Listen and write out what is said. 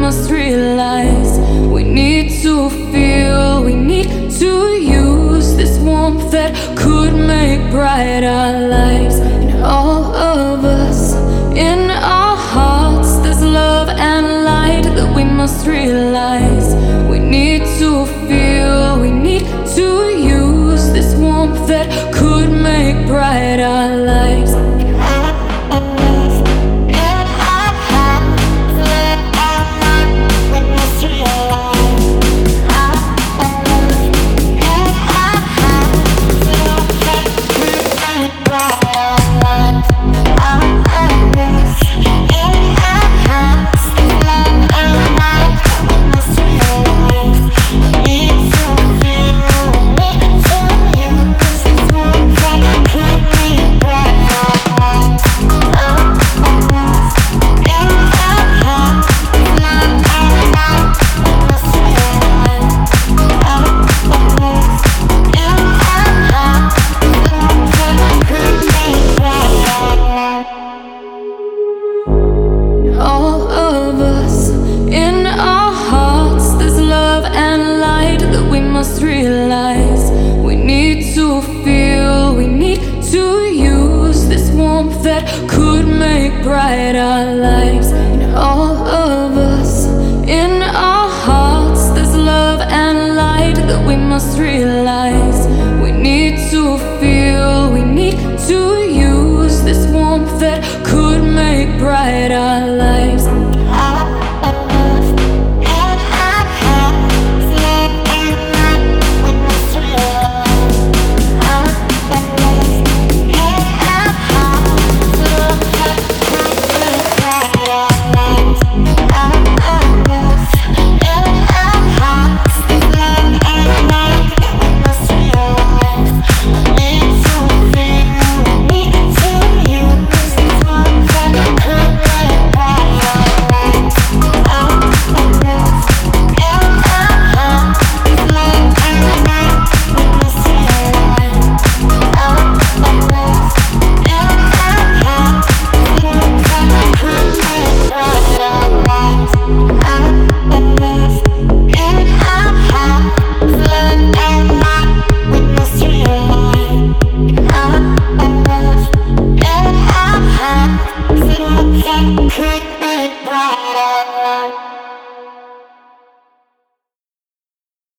must realize we need to feel, we need to use this warmth that could make bright our lives. In all of us in our hearts, there's love and light that we must realize. bright our lives in all of us in our hearts. There's love and light that we must realize. We need to feel, we need to use this warmth that